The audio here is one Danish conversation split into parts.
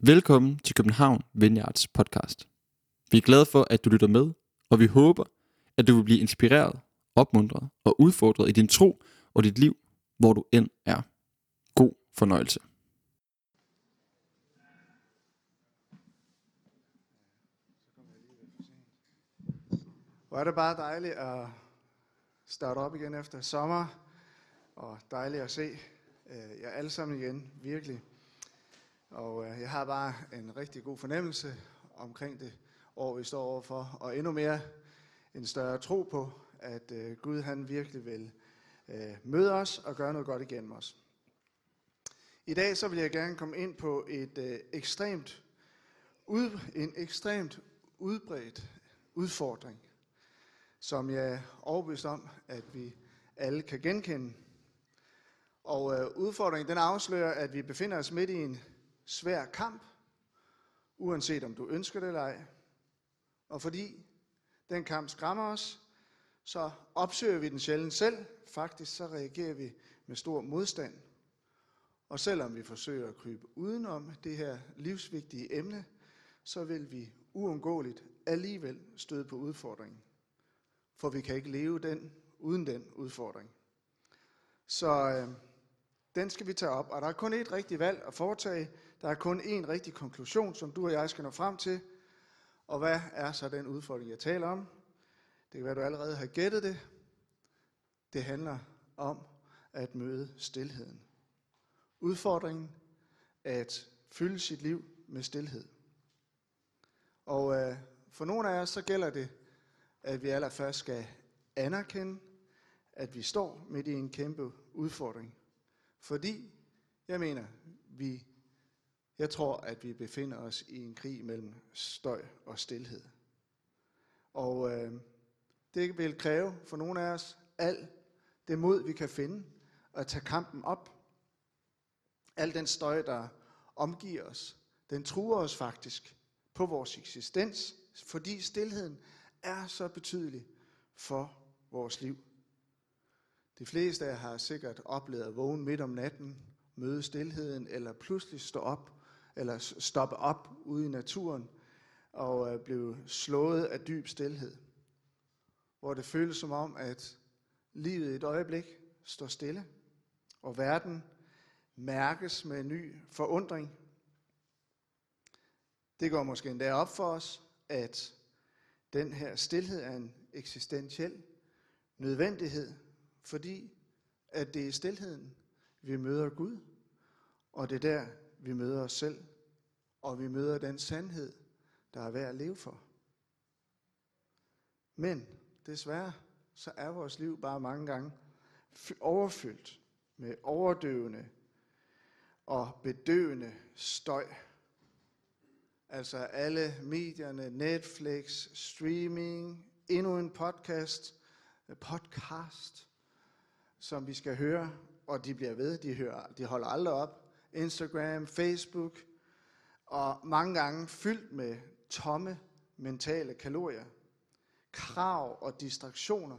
Velkommen til København Vineyards podcast. Vi er glade for, at du lytter med, og vi håber, at du vil blive inspireret, opmuntret og udfordret i din tro og dit liv, hvor du end er. God fornøjelse. Hvor er det bare dejligt at starte op igen efter sommer, og dejligt at se øh, jer alle sammen igen, virkelig. Og øh, jeg har bare en rigtig god fornemmelse omkring det år, vi står overfor, og endnu mere en større tro på, at øh, Gud han virkelig vil øh, møde os og gøre noget godt igennem os. I dag så vil jeg gerne komme ind på et øh, ekstremt ud, en ekstremt udbredt udfordring, som jeg er overbevist om, at vi alle kan genkende. Og øh, udfordringen den afslører, at vi befinder os midt i en svær kamp, uanset om du ønsker det eller ej. Og fordi den kamp skræmmer os, så opsøger vi den sjældent selv. Faktisk så reagerer vi med stor modstand. Og selvom vi forsøger at krybe udenom det her livsvigtige emne, så vil vi uundgåeligt alligevel støde på udfordringen for vi kan ikke leve den uden den udfordring. Så øh, den skal vi tage op, og der er kun et rigtigt valg at foretage. Der er kun én rigtig konklusion, som du og jeg skal nå frem til. Og hvad er så den udfordring, jeg taler om? Det kan være, du allerede har gættet det. Det handler om at møde stilheden. Udfordringen at fylde sit liv med stilhed. Og øh, for nogle af os, så gælder det at vi allerførst skal anerkende, at vi står midt i en kæmpe udfordring. Fordi, jeg mener, vi, jeg tror, at vi befinder os i en krig mellem støj og stillhed. Og øh, det vil kræve for nogle af os alt det mod, vi kan finde, at tage kampen op. Al den støj, der omgiver os, den truer os faktisk på vores eksistens, fordi stillheden er så betydelig for vores liv. De fleste af jer har sikkert oplevet at vågne midt om natten, møde stillheden, eller pludselig stå op, eller stoppe op ude i naturen, og øh, blev slået af dyb stillhed. Hvor det føles som om, at livet i et øjeblik står stille, og verden mærkes med en ny forundring. Det går måske endda op for os, at den her stillhed er en eksistentiel nødvendighed, fordi at det er i stillheden, vi møder Gud, og det er der, vi møder os selv, og vi møder den sandhed, der er værd at leve for. Men desværre, så er vores liv bare mange gange overfyldt med overdøvende og bedøvende støj Altså alle medierne, Netflix, streaming, endnu en podcast, øh, podcast, som vi skal høre, og de bliver ved, de, hører, de holder aldrig op. Instagram, Facebook, og mange gange fyldt med tomme mentale kalorier. Krav og distraktioner,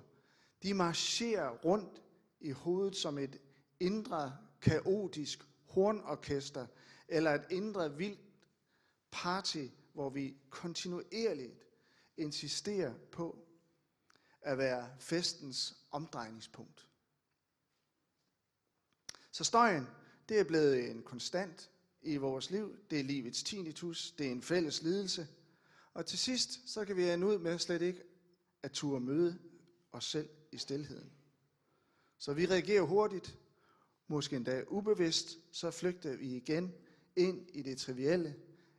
de marcherer rundt i hovedet som et indre kaotisk hornorkester, eller et indre vildt party, hvor vi kontinuerligt insisterer på at være festens omdrejningspunkt. Så støjen, det er blevet en konstant i vores liv. Det er livets tinnitus. Det er en fælles lidelse. Og til sidst, så kan vi ende ud med slet ikke at turde møde os selv i stilheden. Så vi reagerer hurtigt, måske endda ubevidst, så flygter vi igen ind i det trivielle,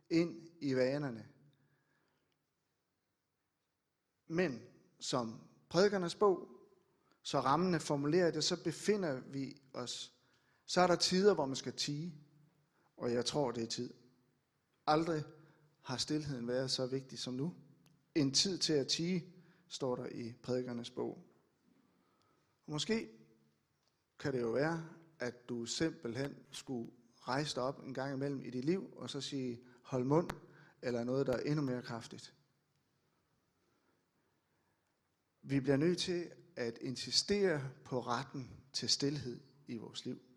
ind i vanerne. Men som prædikernes bog, så rammende formulerer det, så befinder vi os. Så er der tider, hvor man skal tige, og jeg tror, det er tid. Aldrig har stillheden været så vigtig som nu. En tid til at tige, står der i prædikernes bog. Og måske kan det jo være, at du simpelthen skulle rejse dig op en gang imellem i dit liv, og så sige, hold mund, eller noget, der er endnu mere kraftigt. Vi bliver nødt til at insistere på retten til stillhed i vores liv.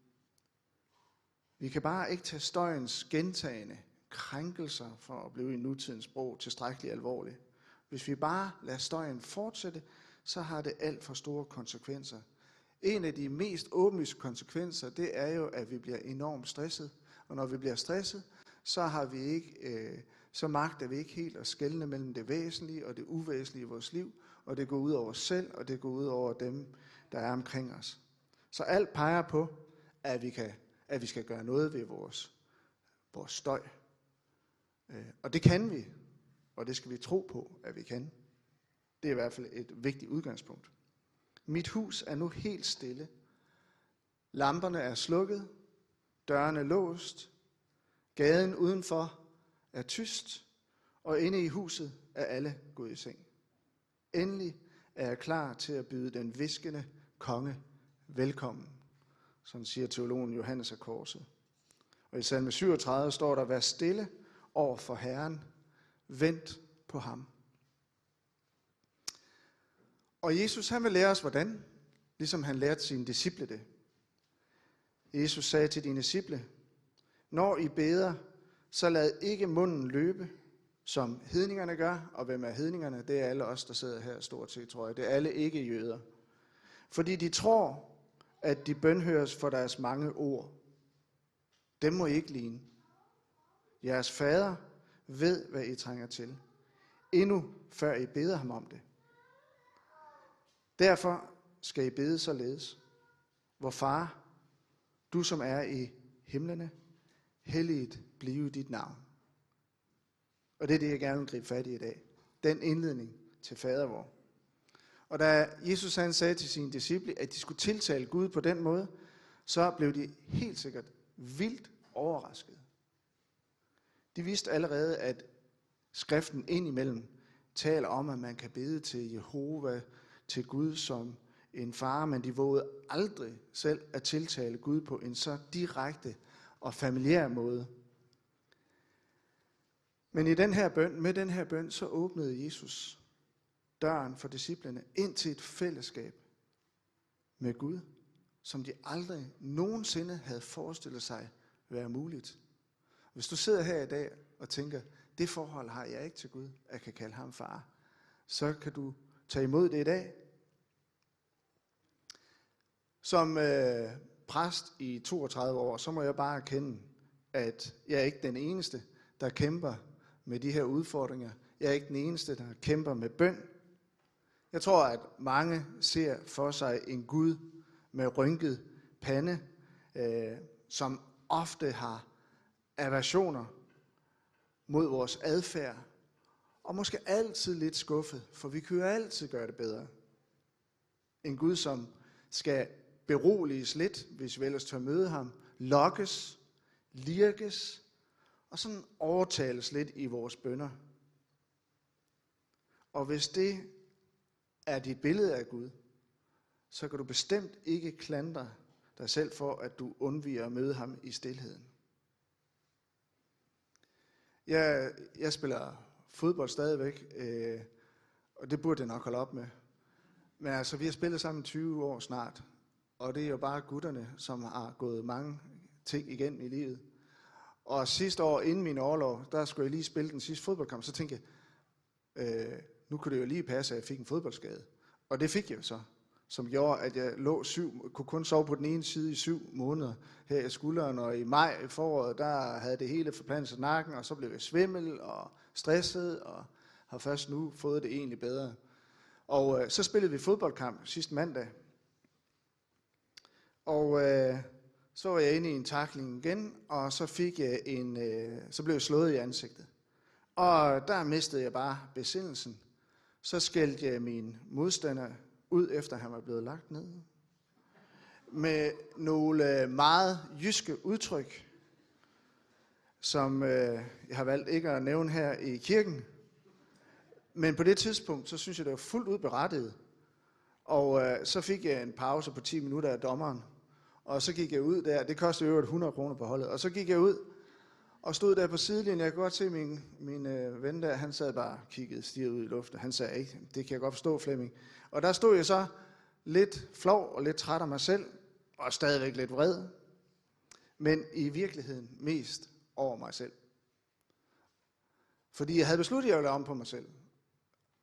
Vi kan bare ikke tage støjens gentagende krænkelser, for at blive i nutidens sprog, tilstrækkeligt alvorligt. Hvis vi bare lader støjen fortsætte, så har det alt for store konsekvenser. En af de mest åbenlyse konsekvenser, det er jo, at vi bliver enormt stresset. Og når vi bliver stresset, så har vi ikke, øh, så magter vi ikke helt at skelne mellem det væsentlige og det uvæsentlige i vores liv, og det går ud over os selv, og det går ud over dem, der er omkring os. Så alt peger på, at vi, kan, at vi skal gøre noget ved vores, vores støj. Øh, og det kan vi, og det skal vi tro på, at vi kan. Det er i hvert fald et vigtigt udgangspunkt. Mit hus er nu helt stille. Lamperne er slukket, dørene låst, gaden udenfor er tyst, og inde i huset er alle gået i seng. Endelig er jeg klar til at byde den viskende konge velkommen, sådan siger teologen Johannes af Korset. Og i salme 37 står der, vær stille over for Herren, vent på ham. Og Jesus han vil lære os hvordan, ligesom han lærte sine disciple det. Jesus sagde til dine disciple, når I beder, så lad ikke munden løbe, som hedningerne gør. Og hvem er hedningerne? Det er alle os, der sidder her stort set, tror jeg. Det er alle ikke jøder. Fordi de tror, at de bønhøres for deres mange ord. Dem må I ikke ligne. Jeres fader ved, hvad I trænger til. Endnu før I beder ham om det. Derfor skal I bede således. Hvor far, du som er i himlene, helliget blive dit navn. Og det er det, jeg gerne vil gribe fat i i dag. Den indledning til fader vor. Og da Jesus han sagde til sine disciple, at de skulle tiltale Gud på den måde, så blev de helt sikkert vildt overrasket. De vidste allerede, at skriften indimellem taler om, at man kan bede til Jehova, til Gud som en far, men de vågede aldrig selv at tiltale Gud på en så direkte og familiær måde. Men i den her bøn, med den her bøn, så åbnede Jesus døren for disciplene ind til et fællesskab med Gud, som de aldrig nogensinde havde forestillet sig være muligt. Hvis du sidder her i dag og tænker, det forhold har jeg ikke til Gud, at jeg kan kalde ham far, så kan du tage imod det i dag. Som øh, præst i 32 år, så må jeg bare erkende, at jeg er ikke den eneste, der kæmper med de her udfordringer. Jeg er ikke den eneste, der kæmper med bøn. Jeg tror, at mange ser for sig en Gud med rynket pande, øh, som ofte har aversioner mod vores adfærd, og måske altid lidt skuffet, for vi kan jo altid gøre det bedre. En Gud, som skal beroliges lidt, hvis vi ellers tør møde ham, lokkes, lirkes, og sådan overtales lidt i vores bønder. Og hvis det er dit billede af Gud, så kan du bestemt ikke klandre dig selv for, at du undviger at møde ham i stilheden. Jeg, jeg spiller fodbold stadigvæk, øh, og det burde jeg nok holde op med. Men altså, vi har spillet sammen 20 år snart, og det er jo bare gutterne, som har gået mange ting igennem i livet. Og sidste år, inden min overlov, der skulle jeg lige spille den sidste fodboldkamp, så tænkte jeg, øh, nu kunne det jo lige passe, at jeg fik en fodboldskade. Og det fik jeg så, som gjorde, at jeg lå syv, kunne kun sove på den ene side i syv måneder her i skulderen, og i maj i foråret, der havde det hele forplantet sig nakken, og så blev jeg svimmel og stresset, og har først nu fået det egentlig bedre. Og øh, så spillede vi fodboldkamp sidste mandag, og øh, så var jeg inde i en takling igen, og så fik jeg en, øh, så blev jeg slået i ansigtet. Og der mistede jeg bare besindelsen. Så skældte jeg min modstander ud, efter han var blevet lagt ned. Med nogle øh, meget jyske udtryk, som øh, jeg har valgt ikke at nævne her i kirken. Men på det tidspunkt, så synes jeg, det var fuldt ud berettiget. Og øh, så fik jeg en pause på 10 minutter af dommeren. Og så gik jeg ud der, det kostede øvrigt 100 kroner på holdet, og så gik jeg ud og stod der på sidelinjen. Jeg kunne godt se min, min øh, ven der, han sad bare og kiggede stiget ud i luften. Han sagde ikke, det kan jeg godt forstå, Flemming. Og der stod jeg så lidt flov og lidt træt af mig selv, og stadigvæk lidt vred, men i virkeligheden mest over mig selv. Fordi jeg havde besluttet, at jeg ville om på mig selv.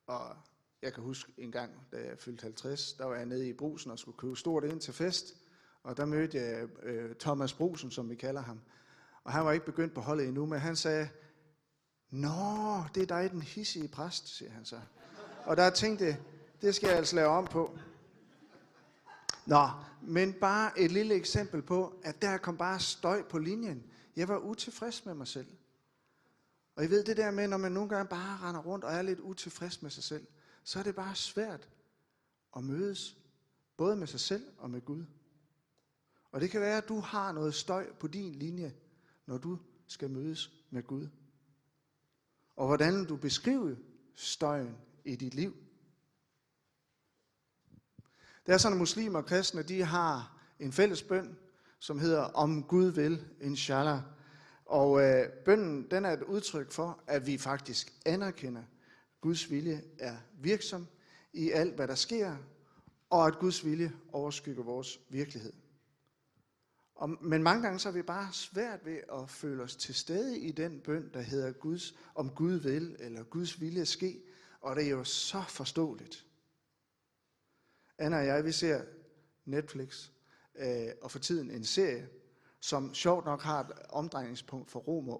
Og jeg kan huske en gang, da jeg fyldte 50, der var jeg nede i brusen og skulle købe stort ind til fest. Og der mødte jeg øh, Thomas Brusen, som vi kalder ham. Og han var ikke begyndt på holdet endnu, men han sagde, Nå, det er dig, den hissige præst, siger han så. Og der tænkte det skal jeg altså lave om på. Nå, men bare et lille eksempel på, at der kom bare støj på linjen. Jeg var utilfreds med mig selv. Og I ved det der med, når man nogle gange bare render rundt og er lidt utilfreds med sig selv, så er det bare svært at mødes, både med sig selv og med Gud. Og det kan være, at du har noget støj på din linje, når du skal mødes med Gud. Og hvordan du beskriver støjen i dit liv. Det er sådan, at muslimer og kristne, de har en fælles bøn, som hedder om Gud vil, inshallah. Og øh, bønnen, den er et udtryk for, at vi faktisk anerkender, Guds vilje er virksom i alt, hvad der sker, og at Guds vilje overskygger vores virkelighed. Og, men mange gange så er vi bare svært ved at føle os til stede i den bøn, der hedder Guds, om Gud vil, eller Guds vilje ske. Og det er jo så forståeligt. Anna og jeg, vi ser Netflix, øh, og for tiden en serie, som sjovt nok har et omdrejningspunkt for Romer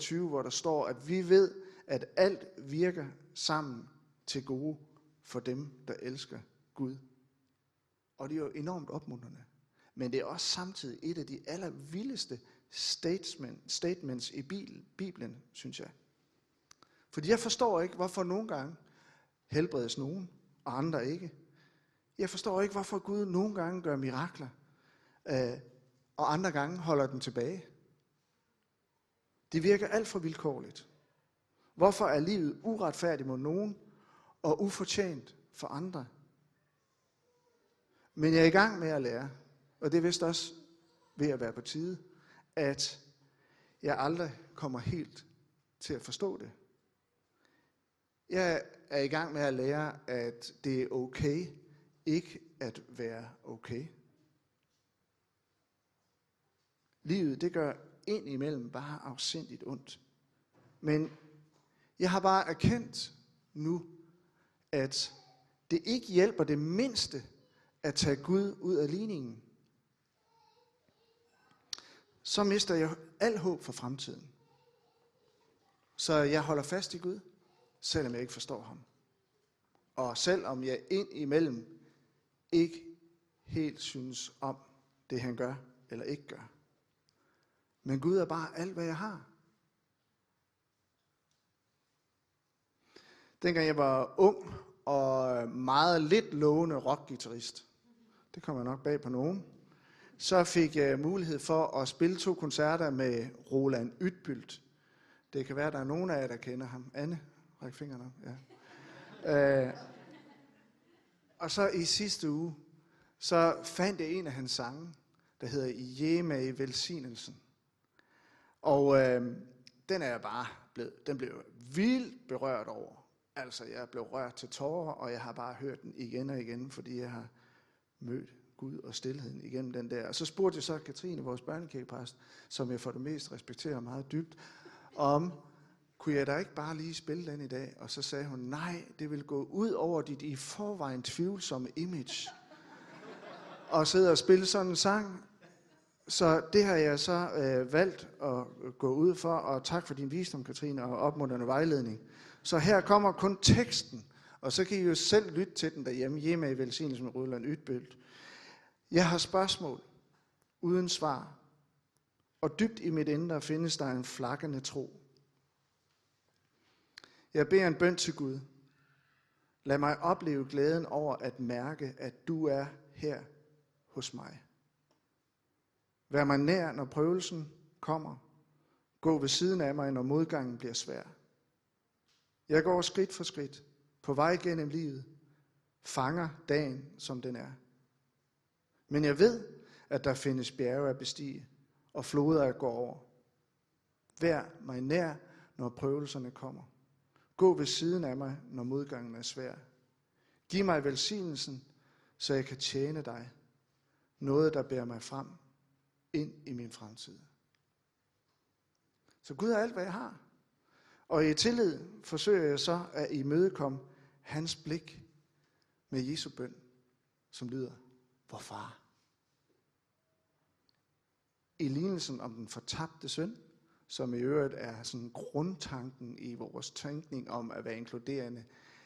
8.28, hvor der står, at vi ved, at alt virker sammen til gode for dem, der elsker Gud. Og det er jo enormt opmuntrende. Men det er også samtidig et af de allervildeste statements i Bibelen, synes jeg. Fordi jeg forstår ikke, hvorfor nogle gange helbredes nogen, og andre ikke. Jeg forstår ikke, hvorfor Gud nogle gange gør mirakler, øh, og andre gange holder den tilbage. Det virker alt for vilkårligt. Hvorfor er livet uretfærdigt mod nogen, og ufortjent for andre? Men jeg er i gang med at lære, og det er vist også ved at være på tide, at jeg aldrig kommer helt til at forstå det. Jeg er i gang med at lære, at det er okay ikke at være okay. Livet, det gør ind imellem bare afsindigt ondt. Men jeg har bare erkendt nu, at det ikke hjælper det mindste at tage Gud ud af ligningen. Så mister jeg al håb for fremtiden. Så jeg holder fast i Gud, selvom jeg ikke forstår ham. Og selvom jeg ind imellem ikke helt synes om det, han gør eller ikke gør. Men Gud er bare alt, hvad jeg har. Dengang jeg var ung og meget lidt lovende rockgitarrist, det kommer nok bag på nogen, så fik jeg mulighed for at spille to koncerter med Roland Ytbylt. Det kan være, at der er nogen af jer, der kender ham. Anne, ræk fingrene op. Ja. Øh, og så i sidste uge, så fandt jeg en af hans sange, der hedder Jema i velsignelsen. Og øh, den er jeg bare blevet, den blev vildt berørt over. Altså, jeg blev rørt til tårer, og jeg har bare hørt den igen og igen, fordi jeg har mødt Gud og stillheden igennem den der. Og så spurgte jeg så Katrine, vores børnekirkepræst, som jeg for det mest respekterer meget dybt, om, kunne jeg da ikke bare lige spille den i dag? Og så sagde hun, nej, det vil gå ud over dit i forvejen tvivlsomme image. Og sidde og spille sådan en sang, så det har jeg så øh, valgt at gå ud for, og tak for din visdom, Katrine, og opmuntrende vejledning. Så her kommer kun teksten, og så kan I jo selv lytte til den derhjemme, hjemme i velsignelsen med Rødland Ytbølt. Jeg har spørgsmål, uden svar, og dybt i mit indre findes der en flakkende tro. Jeg beder en bøn til Gud. Lad mig opleve glæden over at mærke, at du er her hos mig. Vær mig nær, når prøvelsen kommer. Gå ved siden af mig, når modgangen bliver svær. Jeg går skridt for skridt, på vej gennem livet, fanger dagen, som den er. Men jeg ved, at der findes bjerge at bestige, og floder at gå over. Vær mig nær, når prøvelserne kommer. Gå ved siden af mig, når modgangen er svær. Giv mig velsignelsen, så jeg kan tjene dig. Noget, der bærer mig frem ind i min fremtid. Så Gud er alt, hvad jeg har. Og i tillid forsøger jeg så at imødekomme hans blik med Jesu bøn, som lyder, hvor far? I lignelsen om den fortabte søn, som i øvrigt er sådan grundtanken i vores tænkning om at være inkluderende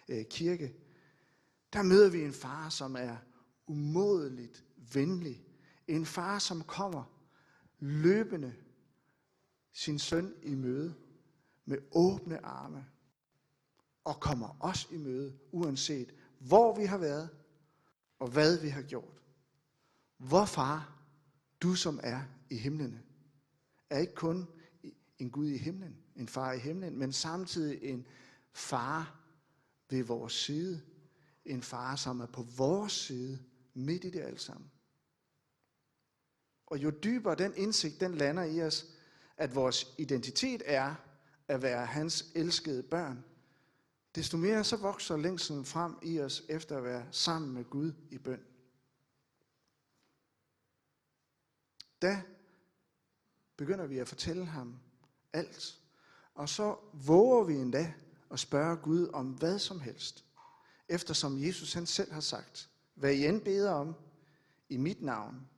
øh, kirke, der møder vi en far, som er umådeligt venlig. En far, som kommer løbende sin søn i møde med åbne arme og kommer os i møde, uanset hvor vi har været og hvad vi har gjort. Hvor far, du som er i himlene, er ikke kun en Gud i himlen, en far i himlen, men samtidig en far ved vores side. En far, som er på vores side, midt i det alt sammen. Og jo dybere den indsigt, den lander i os, at vores identitet er at være hans elskede børn, desto mere så vokser længselen frem i os efter at være sammen med Gud i bøn. Da begynder vi at fortælle ham alt. Og så våger vi endda at spørge Gud om hvad som helst. Eftersom Jesus han selv har sagt, hvad I end beder om i mit navn,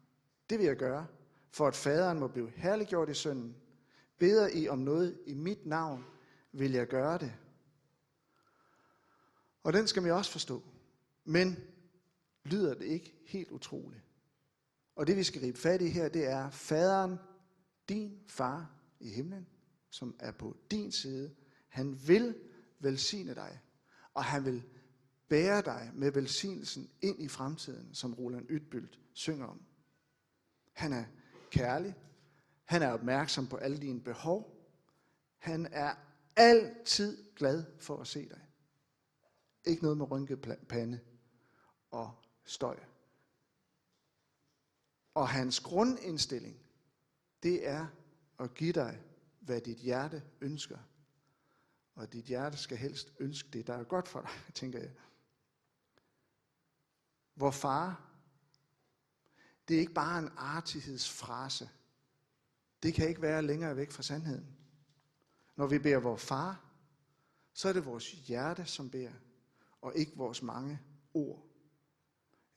det vil jeg gøre, for at faderen må blive herliggjort i sønnen. Beder I om noget i mit navn, vil jeg gøre det. Og den skal vi også forstå. Men lyder det ikke helt utroligt? Og det vi skal gribe fat i her, det er faderen, din far i himlen, som er på din side. Han vil velsigne dig, og han vil bære dig med velsignelsen ind i fremtiden, som Roland Ytbyldt synger om. Han er kærlig. Han er opmærksom på alle dine behov. Han er altid glad for at se dig. Ikke noget med rynket pande og støj. Og hans grundindstilling, det er at give dig, hvad dit hjerte ønsker. Og dit hjerte skal helst ønske det, der er godt for dig, tænker jeg. Hvor far, det er ikke bare en artighedsfrase. Det kan ikke være længere væk fra sandheden. Når vi beder vor far, så er det vores hjerte, som beder, og ikke vores mange ord.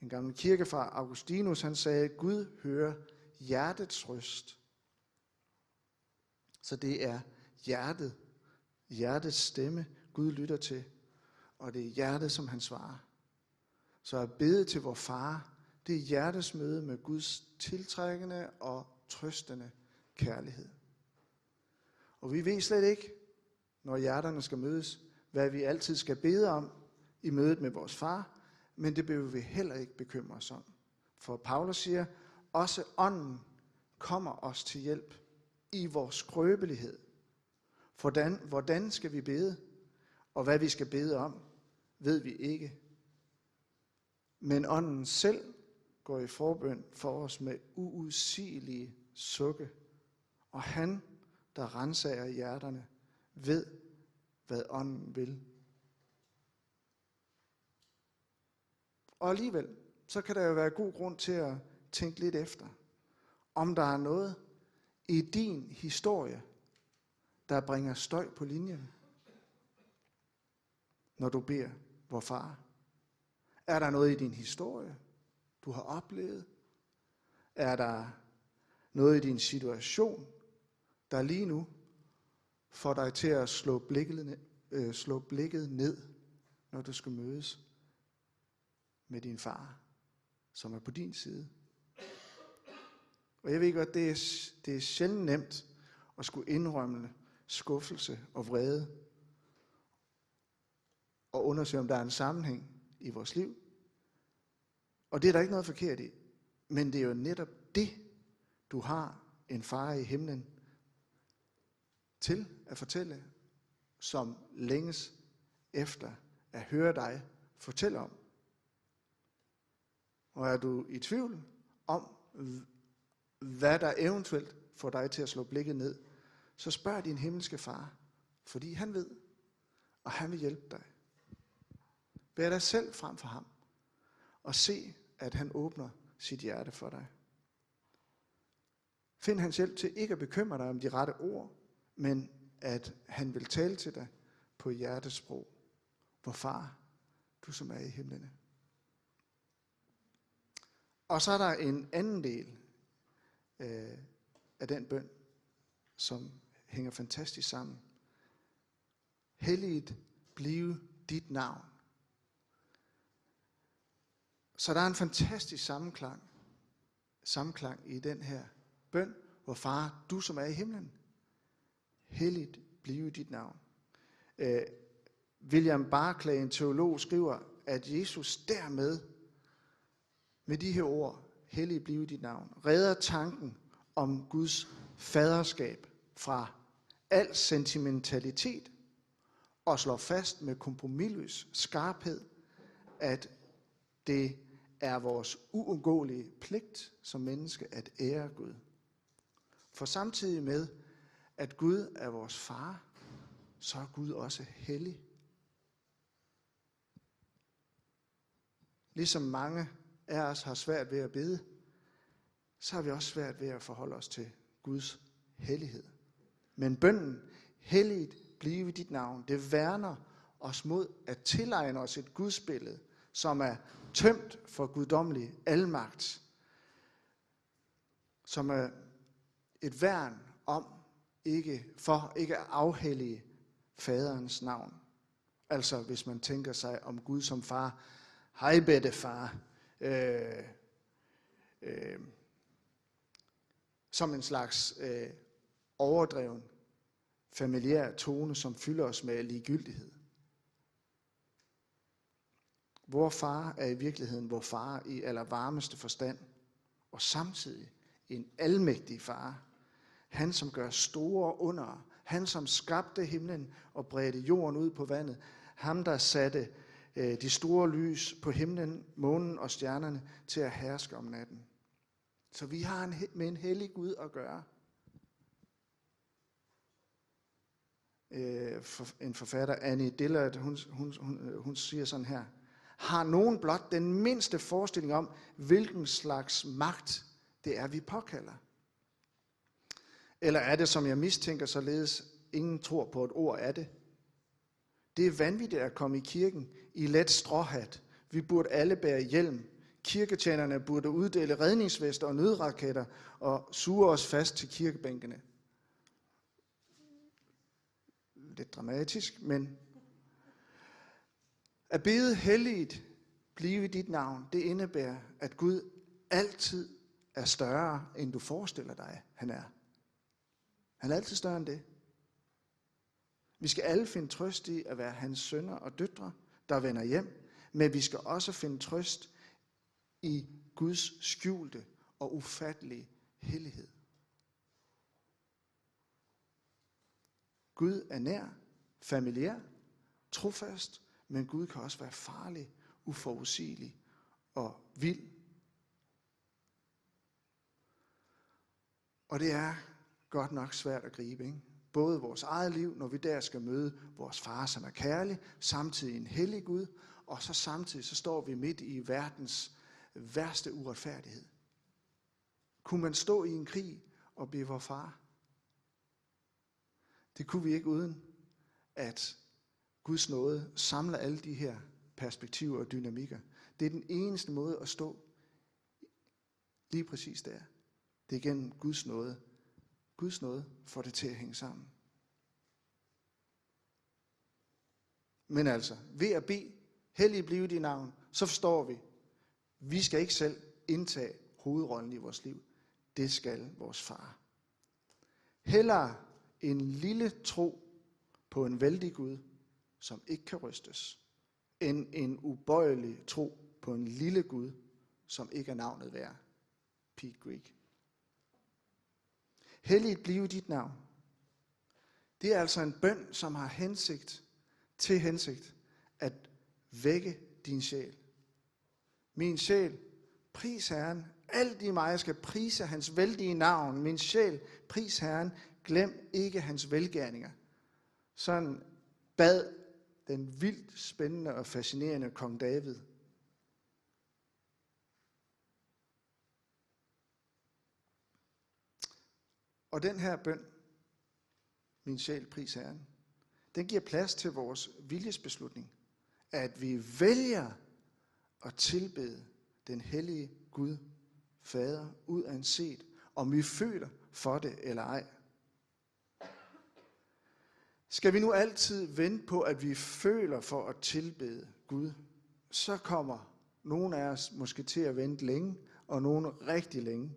En gammel kirkefar, Augustinus, han sagde, Gud hører hjertets røst. Så det er hjertet, hjertets stemme, Gud lytter til, og det er hjertet, som han svarer. Så at bede til vor far, det er hjertets møde med Guds tiltrækkende og trøstende kærlighed. Og vi ved slet ikke, når hjerterne skal mødes, hvad vi altid skal bede om i mødet med vores far, men det behøver vi heller ikke bekymre os om. For Paulus siger, også ånden kommer os til hjælp i vores skrøbelighed. Hvordan, hvordan skal vi bede? Og hvad vi skal bede om, ved vi ikke. Men ånden selv går i forbøn for os med uudsigelige sukke. Og han, der renser hjerterne, ved, hvad ånden vil. Og alligevel, så kan der jo være god grund til at tænke lidt efter, om der er noget i din historie, der bringer støj på linjen, når du beder hvor far? Er der noget i din historie, du har oplevet? Er der noget i din situation, der lige nu får dig til at slå blikket, øh, slå blikket ned, når du skal mødes med din far, som er på din side? Og jeg ved godt, det er, det er sjældent nemt at skulle indrømme skuffelse og vrede og undersøge, om der er en sammenhæng i vores liv. Og det er der ikke noget forkert i. Men det er jo netop det, du har en far i himlen til at fortælle, som længes efter at høre dig fortælle om. Og er du i tvivl om, hvad der eventuelt får dig til at slå blikket ned, så spørg din himmelske far, fordi han ved, og han vil hjælpe dig. Bær dig selv frem for ham, og se, at han åbner sit hjerte for dig. Find hans hjælp til ikke at bekymre dig om de rette ord, men at han vil tale til dig på hjertesprog. Hvor far, du som er i himlene. Og så er der en anden del øh, af den bøn, som hænger fantastisk sammen. Helligt blive dit navn. Så der er en fantastisk sammenklang, sammenklang i den her bøn, hvor far, du som er i himlen, helligt blive dit navn. Øh, William Barclay, en teolog, skriver, at Jesus dermed, med de her ord, hellig blive dit navn, redder tanken om Guds faderskab fra al sentimentalitet og slår fast med kompromilløs skarphed, at det er vores uundgåelige pligt som menneske at ære Gud. For samtidig med, at Gud er vores far, så er Gud også hellig. Ligesom mange af os har svært ved at bede, så har vi også svært ved at forholde os til Guds hellighed. Men bønden, helligt blive dit navn, det værner os mod at tilegne os et gudsbillede, som er tømt for guddommelig almagt, som er et værn om ikke, for ikke at afhellige faderens navn. Altså hvis man tænker sig om Gud som far, hej bedte far, øh, øh, som en slags øh, overdreven familiær tone, som fylder os med ligegyldighed. Vor far er i virkeligheden vor far i allervarmeste forstand, og samtidig en almægtig far. Han, som gør store under. Han, som skabte himlen og bredte jorden ud på vandet. Ham, der satte Øh, de store lys på himlen, månen og stjernerne til at herske om natten. Så vi har en, med en hellig Gud at gøre. Øh, en forfatter, Annie Dillard, hun, hun, hun, øh, hun siger sådan her. Har nogen blot den mindste forestilling om, hvilken slags magt det er, vi påkalder? Eller er det, som jeg mistænker, således ingen tror på et ord af det? Det er vanvittigt at komme i kirken i let stråhat. Vi burde alle bære hjelm. Kirketjenerne burde uddele redningsvester og nødraketter og suge os fast til kirkebænkene. Lidt dramatisk, men at bede helligt blive dit navn, det indebærer, at Gud altid er større, end du forestiller dig, han er. Han er altid større end det. Vi skal alle finde trøst i at være hans sønner og døtre, der vender hjem, men vi skal også finde trøst i Guds skjulte og ufattelige hellighed. Gud er nær, familiær, trofast, men Gud kan også være farlig, uforudsigelig og vild. Og det er godt nok svært at gribe, ikke? Både vores eget liv, når vi der skal møde vores far, som er kærlig, samtidig en hellig Gud, og så samtidig så står vi midt i verdens værste uretfærdighed. Kunne man stå i en krig og blive vor far? Det kunne vi ikke uden, at Guds nåde samler alle de her perspektiver og dynamikker. Det er den eneste måde at stå lige præcis der. Det er gennem Guds nåde. Guds nåde får det til at hænge sammen. Men altså, ved at bede, hellig blive dit navn, så forstår vi, vi skal ikke selv indtage hovedrollen i vores liv. Det skal vores far. Heller en lille tro på en vældig Gud, som ikke kan rystes, end en ubøjelig tro på en lille Gud, som ikke er navnet værd. Pete Greek. Helligt blive dit navn. Det er altså en bøn, som har hensigt til hensigt at vække din sjæl. Min sjæl, pris Herren. Alt i mig skal prise hans vældige navn. Min sjæl, pris Herren. Glem ikke hans velgærninger. Sådan bad den vildt spændende og fascinerende kong David. Og den her bøn, min sjæl pris Herren. Den giver plads til vores viljesbeslutning, at vi vælger at tilbede den hellige Gud, Fader, uanset om vi føler for det eller ej. Skal vi nu altid vente på, at vi føler for at tilbede Gud, så kommer nogle af os måske til at vente længe, og nogle rigtig længe.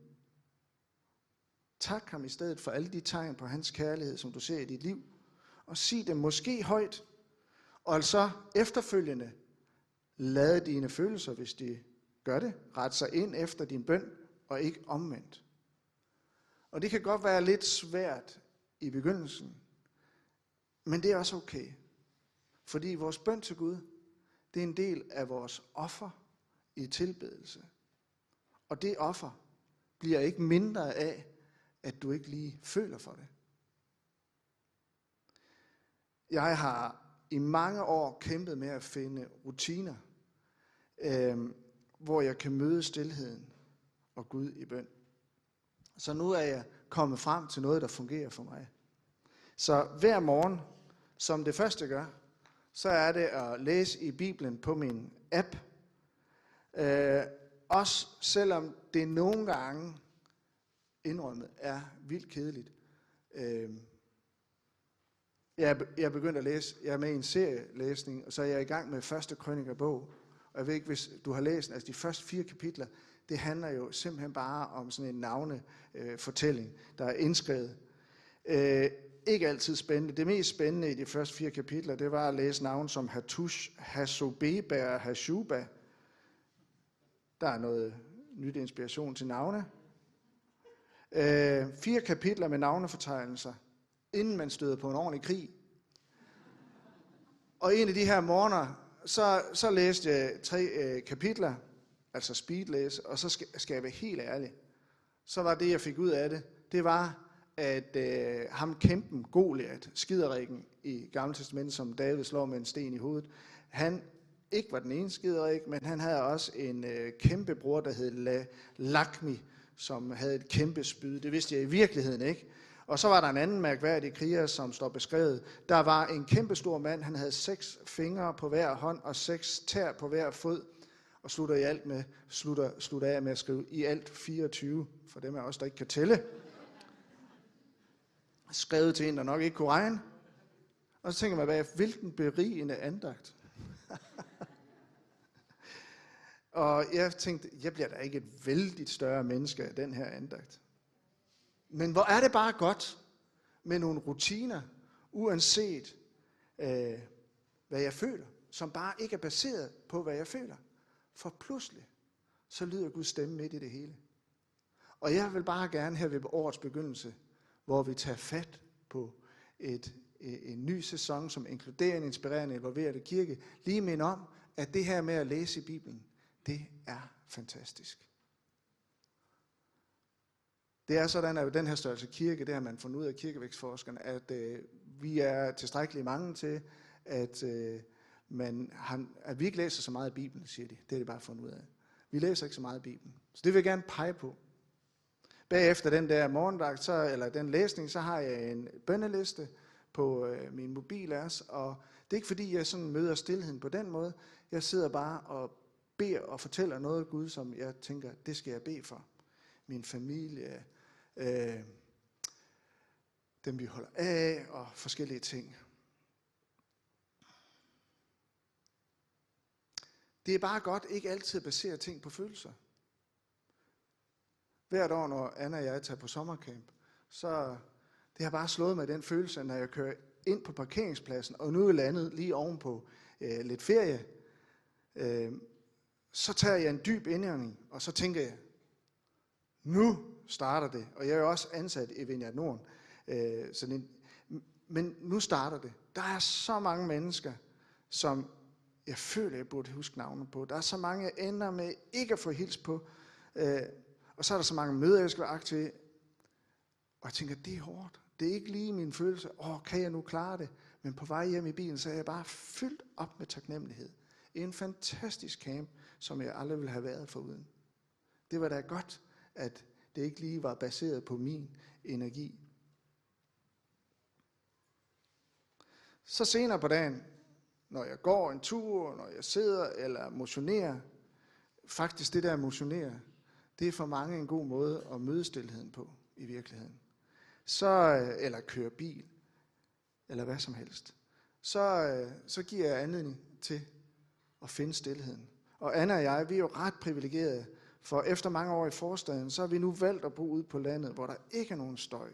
Tak ham i stedet for alle de tegn på hans kærlighed, som du ser i dit liv, og sig dem måske højt, og altså efterfølgende lad dine følelser, hvis de gør det, rette sig ind efter din bøn, og ikke omvendt. Og det kan godt være lidt svært i begyndelsen, men det er også okay. Fordi vores bøn til Gud, det er en del af vores offer i tilbedelse. Og det offer bliver ikke mindre af, at du ikke lige føler for det. Jeg har i mange år kæmpet med at finde rutiner, øh, hvor jeg kan møde stillheden og Gud i bøn. Så nu er jeg kommet frem til noget, der fungerer for mig. Så hver morgen, som det første gør, så er det at læse i Bibelen på min app. Øh, også selvom det nogle gange indrømmet er vildt kedeligt. Øh, jeg, er, jeg er begyndt at læse, jeg er med i en serielæsning, og så er jeg i gang med første krønikerbog. Og jeg ved ikke, hvis du har læst, altså de første fire kapitler, det handler jo simpelthen bare om sådan en navnefortælling, øh, der er indskrevet. Øh, ikke altid spændende. Det mest spændende i de første fire kapitler, det var at læse navne som Hattush, Hasobeba og Hashuba. Der er noget nyt inspiration til navne. Øh, fire kapitler med navnefortegnelser, inden man støder på en ordentlig krig. Og en af de her morgener, så, så læste jeg tre øh, kapitler, altså speedlæse, og så skal, skal jeg være helt ærlig. Så var det, jeg fik ud af det, det var, at øh, ham kæmpen Goliath, skiderikken i Gamle Testament, som David slår med en sten i hovedet, han ikke var den ene skiderik, men han havde også en øh, kæmpe bror, der hed La, Lakmi, som havde et kæmpe spyd. Det vidste jeg i virkeligheden ikke. Og så var der en anden mærkværdig kriger, som står beskrevet. Der var en kæmpe stor mand, han havde seks fingre på hver hånd og seks tær på hver fod. Og slutter i alt med, slutter, slutter af med at skrive i alt 24, for dem af os, der ikke kan tælle. Skrevet til en, der nok ikke kunne regne. Og så tænker man, hvad, hvilken berigende andagt. og jeg tænkte, jeg bliver da ikke et vældig større menneske af den her andagt. Men hvor er det bare godt med nogle rutiner, uanset øh, hvad jeg føler, som bare ikke er baseret på, hvad jeg føler. For pludselig, så lyder Guds stemme midt i det hele. Og jeg vil bare gerne her ved årets begyndelse, hvor vi tager fat på et, øh, en ny sæson, som inkluderer en inspirerende, involverende kirke, lige minde om, at det her med at læse i Bibelen, det er fantastisk. Det er sådan, at den her størrelse kirke, det har man fundet ud af kirkevækstforskerne, at øh, vi er tilstrækkeligt mange til, at, øh, man har, at vi ikke læser så meget af Bibelen, siger de. Det er det bare fundet ud af. Vi læser ikke så meget af Bibelen. Så det vil jeg gerne pege på. Bagefter den der morgendag, så, eller den læsning, så har jeg en bønneliste på øh, min mobil også, og det er ikke fordi, jeg sådan møder stillheden på den måde. Jeg sidder bare og beder og fortæller noget Gud, som jeg tænker, det skal jeg bede for. Min familie, øh, dem vi holder af, og forskellige ting. Det er bare godt ikke altid at basere ting på følelser. Hvert år, når Anna og jeg tager på sommercamp, så det har bare slået mig den følelse, når jeg kører ind på parkeringspladsen, og nu er landet lige ovenpå øh, lidt ferie, øh, så tager jeg en dyb indånding, og så tænker jeg, nu starter det. Og jeg er jo også ansat i Vineyard Norden. Øh, så en, men nu starter det. Der er så mange mennesker, som jeg føler, jeg burde huske navnet på. Der er så mange, jeg ender med ikke at få hils på. Øh, og så er der så mange møder, jeg skal være aktiv i. Og jeg tænker, det er hårdt. Det er ikke lige min følelse. Åh, kan jeg nu klare det? Men på vej hjem i bilen, så er jeg bare fyldt op med taknemmelighed. En fantastisk camp, som jeg aldrig ville have været foruden. Det var da godt, at det ikke lige var baseret på min energi. Så senere på dagen, når jeg går en tur, når jeg sidder eller motionerer, faktisk det der motionerer, det er for mange en god måde at møde stillheden på i virkeligheden. Så, øh, eller køre bil, eller hvad som helst. Så, øh, så giver jeg anledning til at finde stillheden. Og Anna og jeg, vi er jo ret privilegerede, for efter mange år i forstaden, så har vi nu valgt at bo ude på landet, hvor der ikke er nogen støj.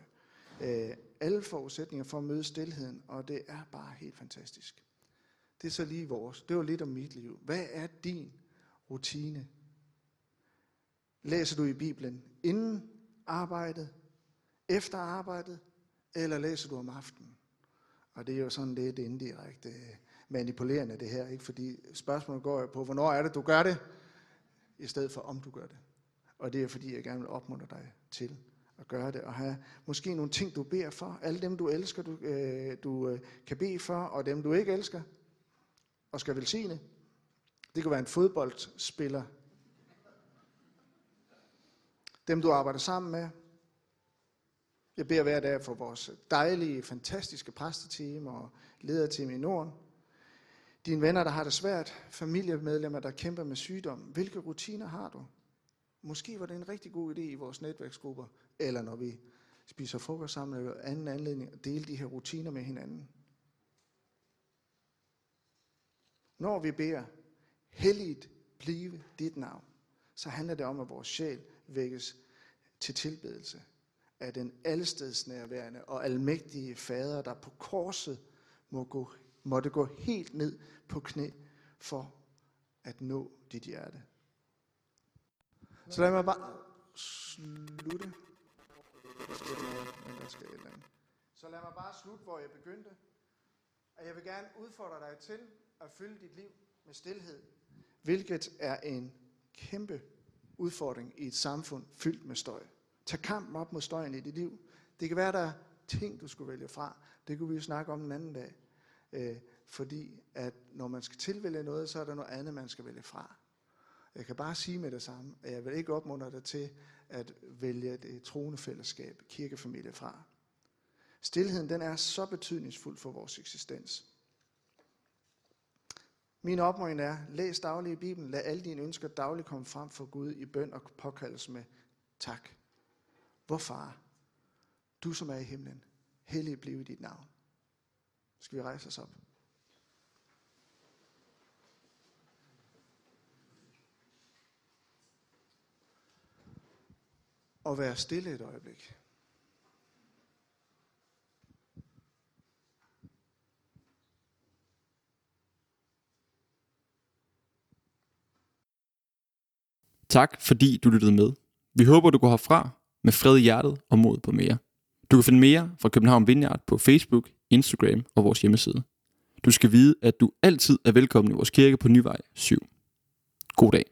Øh, alle forudsætninger for at møde stillheden, og det er bare helt fantastisk. Det er så lige vores. Det var lidt om mit liv. Hvad er din rutine? Læser du i Bibelen inden arbejdet, efter arbejdet, eller læser du om aftenen? Og det er jo sådan lidt indirekte øh, manipulerende det her, ikke? fordi spørgsmålet går jo på, hvornår er det, du gør det, i stedet for om du gør det. Og det er fordi, jeg gerne vil opmuntre dig til at gøre det, og have måske nogle ting, du beder for. Alle dem, du elsker, du, øh, du øh, kan bede for, og dem, du ikke elsker, og skal velsigne. Det kan være en fodboldspiller. Dem, du arbejder sammen med. Jeg beder hver dag for vores dejlige, fantastiske præsteteam og lederteam i Norden. Dine venner, der har det svært. Familiemedlemmer, der kæmper med sygdom. Hvilke rutiner har du? Måske var det en rigtig god idé i vores netværksgrupper, eller når vi spiser frokost sammen eller anden anledning, at dele de her rutiner med hinanden. Når vi beder, helligt blive dit navn, så handler det om, at vores sjæl vækkes til tilbedelse af den allestedsnærværende og almægtige fader, der på korset må gå, måtte gå helt ned på knæ for at nå dit hjerte. Så lad mig bare slutte. Så lad mig bare slutte, hvor jeg begyndte. At jeg vil gerne udfordre dig til at fylde dit liv med stillhed, hvilket er en kæmpe udfordring i et samfund fyldt med støj. Tag kampen op mod støjen i dit liv. Det kan være, der er ting, du skulle vælge fra. Det kunne vi jo snakke om en anden dag. Øh, fordi at når man skal tilvælge noget, så er der noget andet, man skal vælge fra. Jeg kan bare sige med det samme, at jeg vil ikke opmuntre dig til at vælge det troende fællesskab, kirkefamilie fra. Stilheden den er så betydningsfuld for vores eksistens. Min opmuntring er, læs daglig i Bibelen, lad alle dine ønsker dagligt komme frem for Gud i bøn og påkaldelse med tak. Hvor far, du som er i himlen, hellig blive dit navn. Skal vi rejse os op? Og være stille et øjeblik. Tak fordi du lyttede med. Vi håber, du går herfra med fred i hjertet og mod på mere. Du kan finde mere fra København Vineyard på Facebook, Instagram og vores hjemmeside. Du skal vide, at du altid er velkommen i vores kirke på Nyvej 7. God dag.